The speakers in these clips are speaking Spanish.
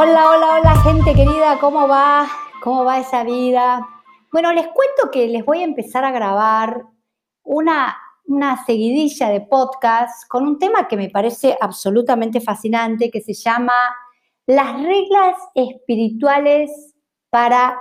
Hola, hola, hola, gente querida, ¿cómo va? ¿Cómo va esa vida? Bueno, les cuento que les voy a empezar a grabar una, una seguidilla de podcast con un tema que me parece absolutamente fascinante, que se llama las reglas espirituales para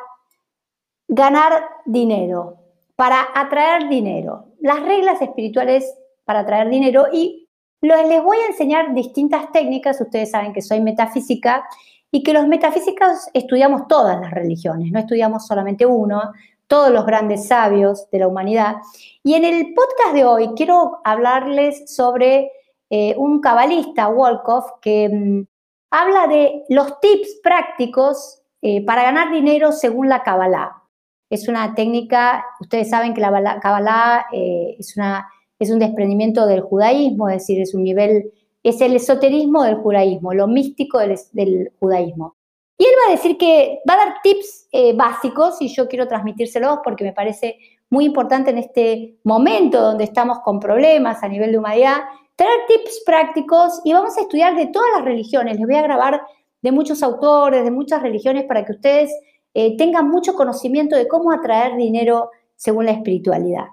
ganar dinero, para atraer dinero. Las reglas espirituales para atraer dinero y les voy a enseñar distintas técnicas. Ustedes saben que soy metafísica y que los metafísicos estudiamos todas las religiones, no estudiamos solamente uno, todos los grandes sabios de la humanidad. Y en el podcast de hoy quiero hablarles sobre eh, un cabalista, Wolkoff, que mm, habla de los tips prácticos eh, para ganar dinero según la Kabbalah. Es una técnica, ustedes saben que la Kabbalah eh, es, es un desprendimiento del judaísmo, es decir, es un nivel es el esoterismo del judaísmo, lo místico del, judaísmo. Y él va a decir que va a dar tips eh, básicos y yo quiero transmitírselos porque me parece muy importante en este momento donde estamos con problemas a nivel de humanidad, traer tips prácticos y vamos a estudiar de todas las religiones. Les voy a grabar de muchos autores, de muchas religiones para que ustedes eh, tengan mucho conocimiento de cómo atraer dinero según la espiritualidad.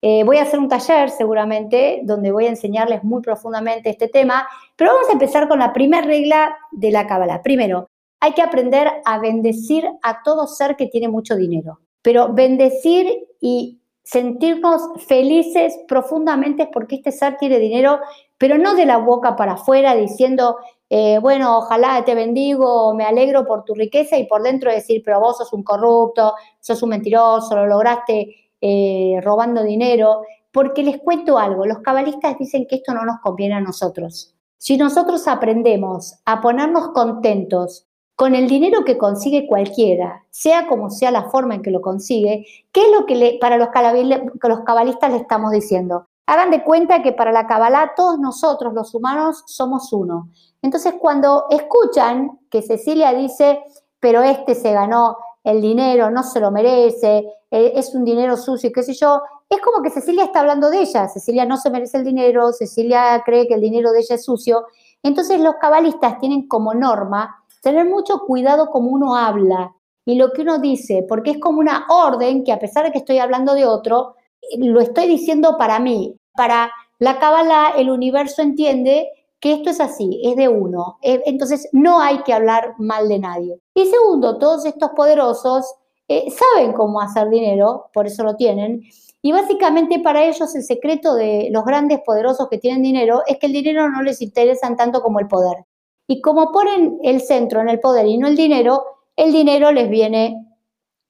Eh, voy a hacer un taller seguramente donde voy a enseñarles muy profundamente este tema, pero vamos a empezar con la primera regla de la Cábala. Primero, hay que aprender a bendecir a todo ser que tiene mucho dinero, pero bendecir y sentirnos felices profundamente porque este ser tiene dinero, pero no de la boca para afuera diciendo, eh, bueno, ojalá te bendigo, me alegro por tu riqueza y por dentro decir, pero vos sos un corrupto, sos un mentiroso, lo lograste eh, robando dinero, porque les cuento algo, los cabalistas dicen que esto no nos conviene a nosotros. Si nosotros aprendemos a ponernos contentos con el dinero que consigue cualquiera, sea como sea la forma en que lo consigue, ¿qué es lo que le, para los, los cabalistas le estamos diciendo? Hagan de cuenta que para la Kabbalah todos nosotros, los humanos, somos uno. Entonces, cuando escuchan que Cecilia dice, pero este se ganó el dinero, no se lo merece, eh, es un dinero sucio, qué sé yo, es como que Cecilia está hablando de ella. Cecilia no se merece el dinero, Cecilia cree que el dinero de ella es sucio. Entonces los cabalistas tienen como norma tener mucho cuidado como uno habla y lo que uno dice, porque es como una orden que a pesar de que estoy hablando de otro, lo estoy diciendo para mí. Para la Kabbalah, el universo entiende que esto es así, es de uno. Eh, entonces no hay que hablar mal de nadie. Y segundo, todos estos poderosos eh, saben cómo hacer dinero, por eso lo tienen. Y básicamente para ellos el secreto de los grandes poderosos que tienen dinero es que el dinero no les interesa tanto como el poder. Y como ponen el centro en el poder y no el dinero, el dinero les viene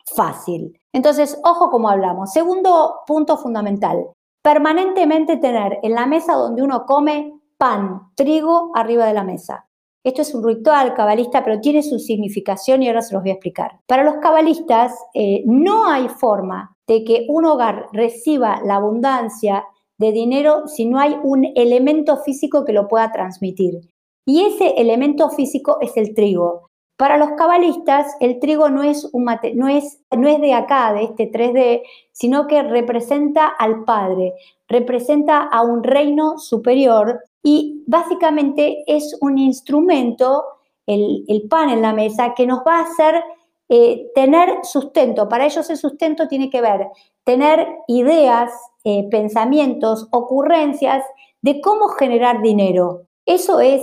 fácil. Entonces, ojo como hablamos. Segundo punto fundamental, permanentemente tener en la mesa donde uno come pan, trigo arriba de la mesa. Esto es un ritual cabalista, pero tiene su significación y ahora se los voy a explicar. Para los cabalistas, eh, no hay forma de que un hogar reciba la abundancia de dinero si no hay un elemento físico que lo pueda transmitir. Y ese elemento físico es el trigo. Para los cabalistas, el trigo no es, un no, es, no es de acá, de este 3D, sino que representa al Padre, representa a un reino superior y básicamente es un instrumento, el, pan en la mesa, que nos va a hacer eh, tener sustento. Para ellos el sustento tiene que ver tener ideas, eh, pensamientos, ocurrencias de cómo generar dinero. Eso es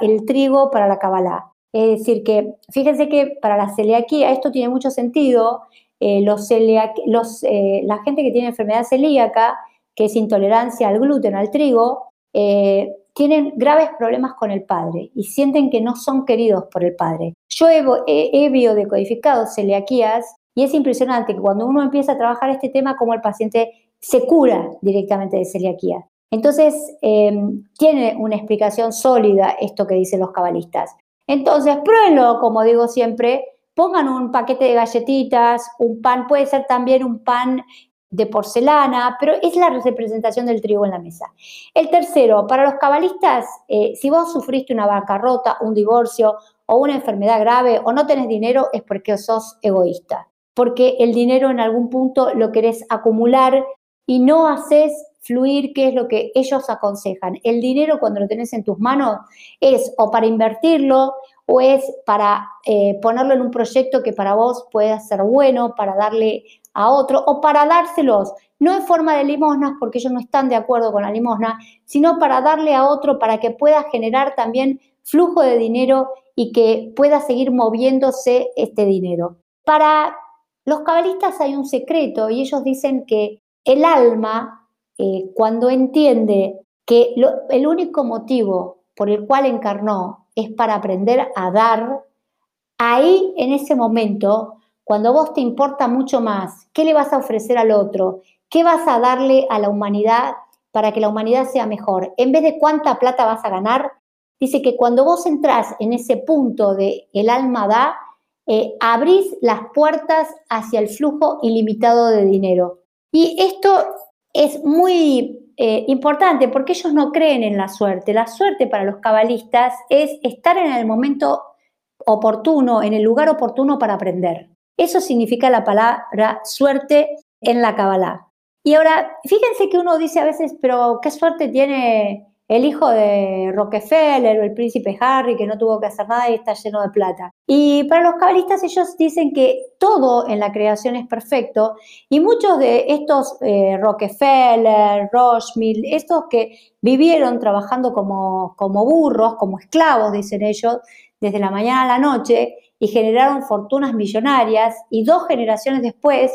el trigo para la Kabbalah. Es decir, que fíjense que para la celiaquía esto tiene mucho sentido. Eh, los, la gente que tiene enfermedad celíaca, que es intolerancia al gluten, al trigo, eh, tienen graves problemas con el padre y sienten que no son queridos por el padre. Yo he, he, biodecodificado celiaquías y es impresionante que cuando uno empieza a trabajar este tema, como el paciente se cura directamente de celiaquía. Entonces, em, tiene una explicación sólida esto que dicen los cabalistas. Entonces, pruébenlo, como digo siempre, pongan un paquete de galletitas, un pan, puede ser también un pan de porcelana, pero es la representación del trigo en la mesa. El tercero, para los cabalistas, eh, si vos sufriste una bancarrota, un divorcio o una enfermedad grave o no tenés dinero, es porque sos egoísta, porque el dinero en algún punto lo querés acumular y no haces fluir, qué es lo que ellos aconsejan. El dinero cuando lo tenés en tus manos es o para invertirlo o es para eh, ponerlo en un proyecto que para vos pueda ser bueno, para darle a otro o para dárselos, no en forma de limosnas porque ellos no están de acuerdo con la limosna, sino para darle a otro para que pueda generar también flujo de dinero y que pueda seguir moviéndose este dinero. Para los cabalistas hay un secreto y ellos dicen que el alma, eh, cuando entiende que el único motivo por el cual encarnó es para aprender a dar, ahí en ese momento, cuando vos te importa mucho más, ¿qué le vas a ofrecer al otro? ¿Qué vas a darle a la humanidad para que la humanidad sea mejor? En vez de cuánta plata vas a ganar, dice que cuando vos entrás en ese punto de el alma da, eh, abrís las puertas hacia el flujo ilimitado de dinero. Y esto es muy eh, importante porque ellos no creen en la suerte. La suerte para los cabalistas es estar en el momento oportuno, en el lugar oportuno para aprender. Eso significa la palabra suerte en la cabalá. Y ahora, fíjense que uno dice a veces, pero qué suerte tiene el hijo de Rockefeller o el príncipe Harry que no tuvo que hacer nada y está lleno de plata. Y para los cabalistas ellos dicen que todo en la creación es perfecto y muchos de estos eh, Rockefeller, Rothschild, estos que vivieron trabajando como, como burros, como esclavos, dicen ellos, desde la mañana a la noche y generaron fortunas millonarias y dos generaciones después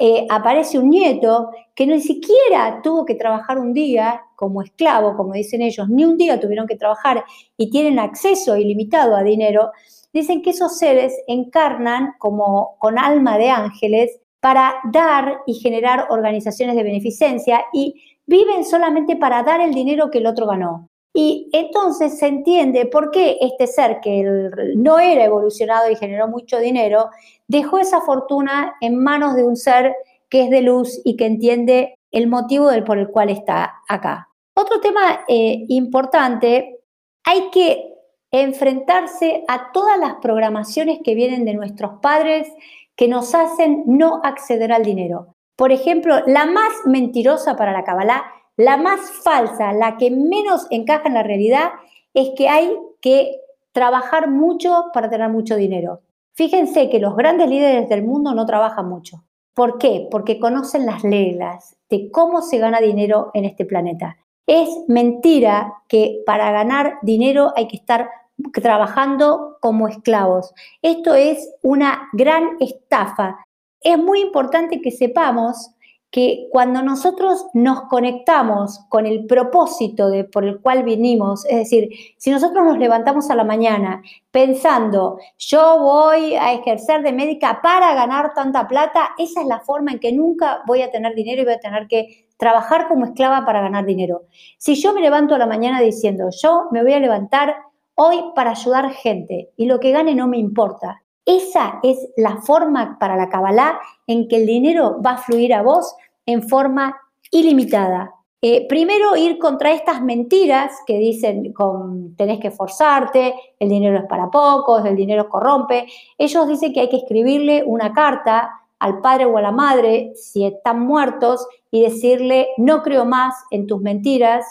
eh, aparece un nieto que ni siquiera tuvo que trabajar un día como esclavo, como dicen ellos, ni un día tuvieron que trabajar y tienen acceso ilimitado a dinero, dicen que esos seres encarnan como con alma de ángeles para dar y generar organizaciones de beneficencia y viven solamente para dar el dinero que el otro ganó. Y entonces se entiende por qué este ser que no era evolucionado y generó mucho dinero, dejó esa fortuna en manos de un ser que es de luz y que entiende el motivo del por el cual está acá. Otro tema eh, importante, hay que enfrentarse a todas las programaciones que vienen de nuestros padres que nos hacen no acceder al dinero. Por ejemplo, la más mentirosa para la Kabbalah la más falsa, la que menos encaja en la realidad, es que hay que trabajar mucho para tener mucho dinero. Fíjense que los grandes líderes del mundo no trabajan mucho. ¿Por qué? Porque conocen las reglas de cómo se gana dinero en este planeta. Es mentira que para ganar dinero hay que estar trabajando como esclavos. Esto es una gran estafa. Es muy importante que sepamos que cuando nosotros nos conectamos con el propósito de, por el cual vinimos, es decir, si nosotros nos levantamos a la mañana pensando, yo voy a ejercer de médica para ganar tanta plata, esa es la forma en que nunca voy a tener dinero y voy a tener que trabajar como esclava para ganar dinero. Si yo me levanto a la mañana diciendo, yo me voy a levantar hoy para ayudar gente y lo que gane no me importa, esa es la forma para la Kabbalah en que el dinero va a fluir a vos en forma ilimitada. Eh, primero, ir contra estas mentiras que dicen con, tenés que forzarte, el dinero es para pocos, el dinero corrompe. Ellos dicen que hay que escribirle una carta al padre o a la madre si están muertos y decirle, no creo más en tus mentiras,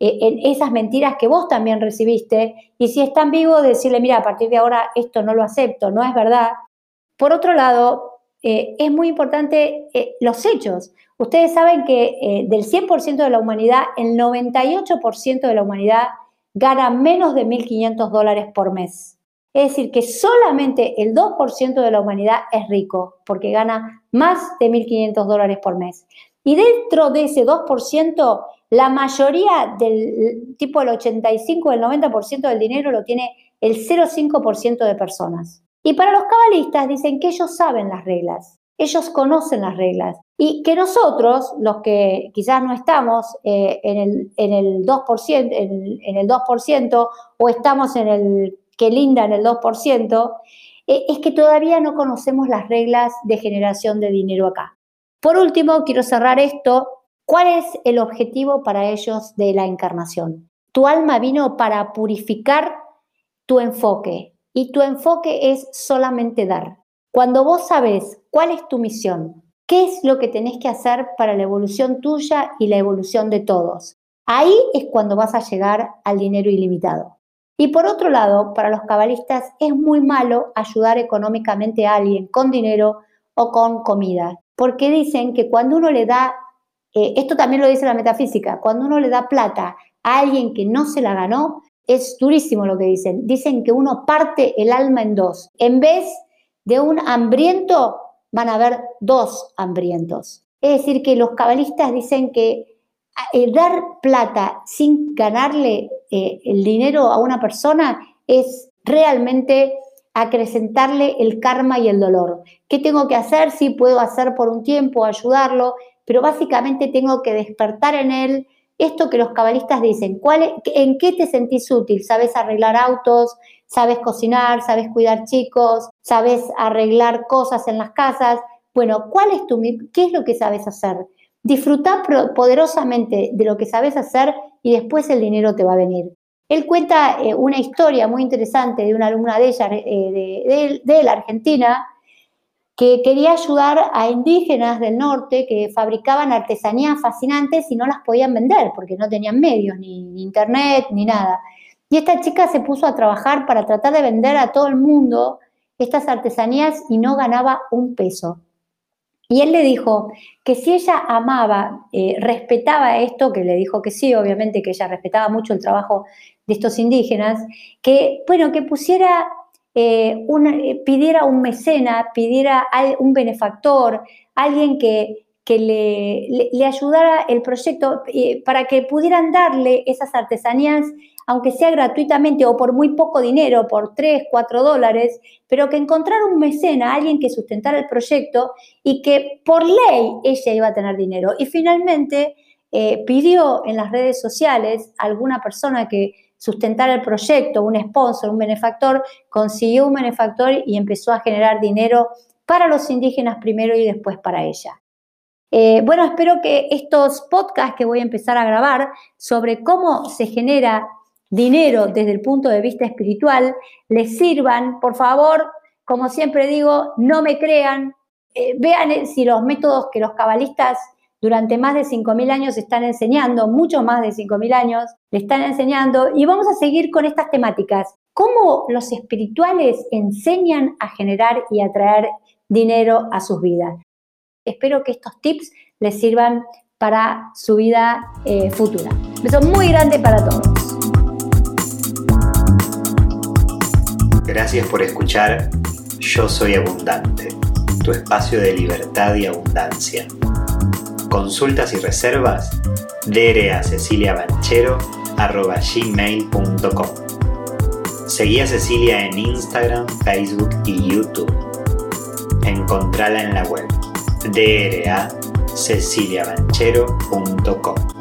en esas mentiras que vos también recibiste, y si están vivos, decirle, mira, a partir de ahora esto no lo acepto, no es verdad. Por otro lado, eh, es muy importante eh, los hechos. Ustedes saben que del 100% de la humanidad, el 98% de la humanidad gana menos de 1.500 dólares por mes. Es decir, que solamente el 2% de la humanidad es rico, porque gana más de 1.500 dólares por mes. Y dentro de ese 2%, la mayoría del tipo el 85, el 90% del dinero lo tiene el 0,5% de personas. Y para los cabalistas dicen que ellos saben las reglas, ellos conocen las reglas y que nosotros, los que quizás no estamos eh, en, el, en, el, 2%, en, el 2% o estamos en el que linda en el 2%, eh, es que todavía no conocemos las reglas de generación de dinero acá. Por último, quiero cerrar esto ¿Cuál es el objetivo para ellos de la encarnación? Tu alma vino para purificar tu enfoque y tu enfoque es solamente dar. Cuando vos sabes cuál es tu misión, qué es lo que tenés que hacer para la evolución tuya y la evolución de todos, ahí es cuando vas a llegar al dinero ilimitado. Y por otro lado, para los cabalistas es muy malo ayudar económicamente a alguien con dinero o con comida, porque dicen que cuando uno le da, eh, esto también lo dice la metafísica, cuando uno le da plata a alguien que no se la ganó, es durísimo lo que dicen. Dicen que uno parte el alma en dos. En vez de un hambriento, van a haber dos hambrientos. Es decir, que los cabalistas dicen que dar plata sin ganarle eh, el dinero a una persona es realmente acrecentarle el karma y el dolor. ¿Qué tengo que hacer? Sí, puedo hacer por un tiempo, ayudarlo, pero básicamente tengo que despertar en él esto que los cabalistas dicen. ¿cuál, ¿En qué te sentís útil? ¿Sabes arreglar autos? ¿Sabes cocinar? ¿Sabes cuidar chicos? ¿Sabes arreglar cosas en las casas? Bueno, ¿cuál es tu, qué es lo que sabes hacer? Disfrutar poderosamente de lo que sabes hacer y después el dinero te va a venir. Él cuenta eh, una historia muy interesante de una alumna de ella, eh, de, la Argentina, que quería ayudar a indígenas del norte que fabricaban artesanías fascinantes y no las podían vender porque no tenían medios, ni, internet, ni nada. Y esta chica se puso a trabajar para tratar de vender a todo el mundo estas artesanías y no ganaba un peso. Y él le dijo que si ella amaba, eh, respetaba esto, que le dijo que sí, obviamente que ella respetaba mucho el trabajo de estos indígenas, que, bueno, que pusiera, eh, eh, pidiera un mecena, pidiera un benefactor, alguien que, que le, ayudara el proyecto para que pudieran darle esas artesanías aunque sea gratuitamente o por muy poco dinero, por 3, 4 dólares, pero que encontrar un mecena, alguien que sustentara el proyecto y que por ley ella iba a tener dinero. Y finalmente eh, pidió en las redes sociales a alguna persona que sustentara el proyecto, un sponsor, un benefactor, consiguió un benefactor y empezó a generar dinero para los indígenas primero y después para ella. Eh, bueno, espero que estos podcasts que voy a empezar a grabar sobre cómo se genera dinero desde el punto de vista espiritual, les sirvan, por favor, como siempre digo, no me crean, eh, vean si los métodos que los cabalistas durante más de 5.000 años están enseñando, mucho más de 5.000 años, le están enseñando y vamos a seguir con estas temáticas. ¿Cómo los espirituales enseñan a generar y atraer dinero a sus vidas? Espero que estos tips les sirvan para su vida eh, futura. Un beso muy grande para todos. Gracias por escuchar Yo Soy Abundante, tu espacio de libertad y abundancia. Consultas y reservas, gmail.com. Seguí a Cecilia en Instagram, Facebook y YouTube. Encontrala en la web ceciliabanchero.com.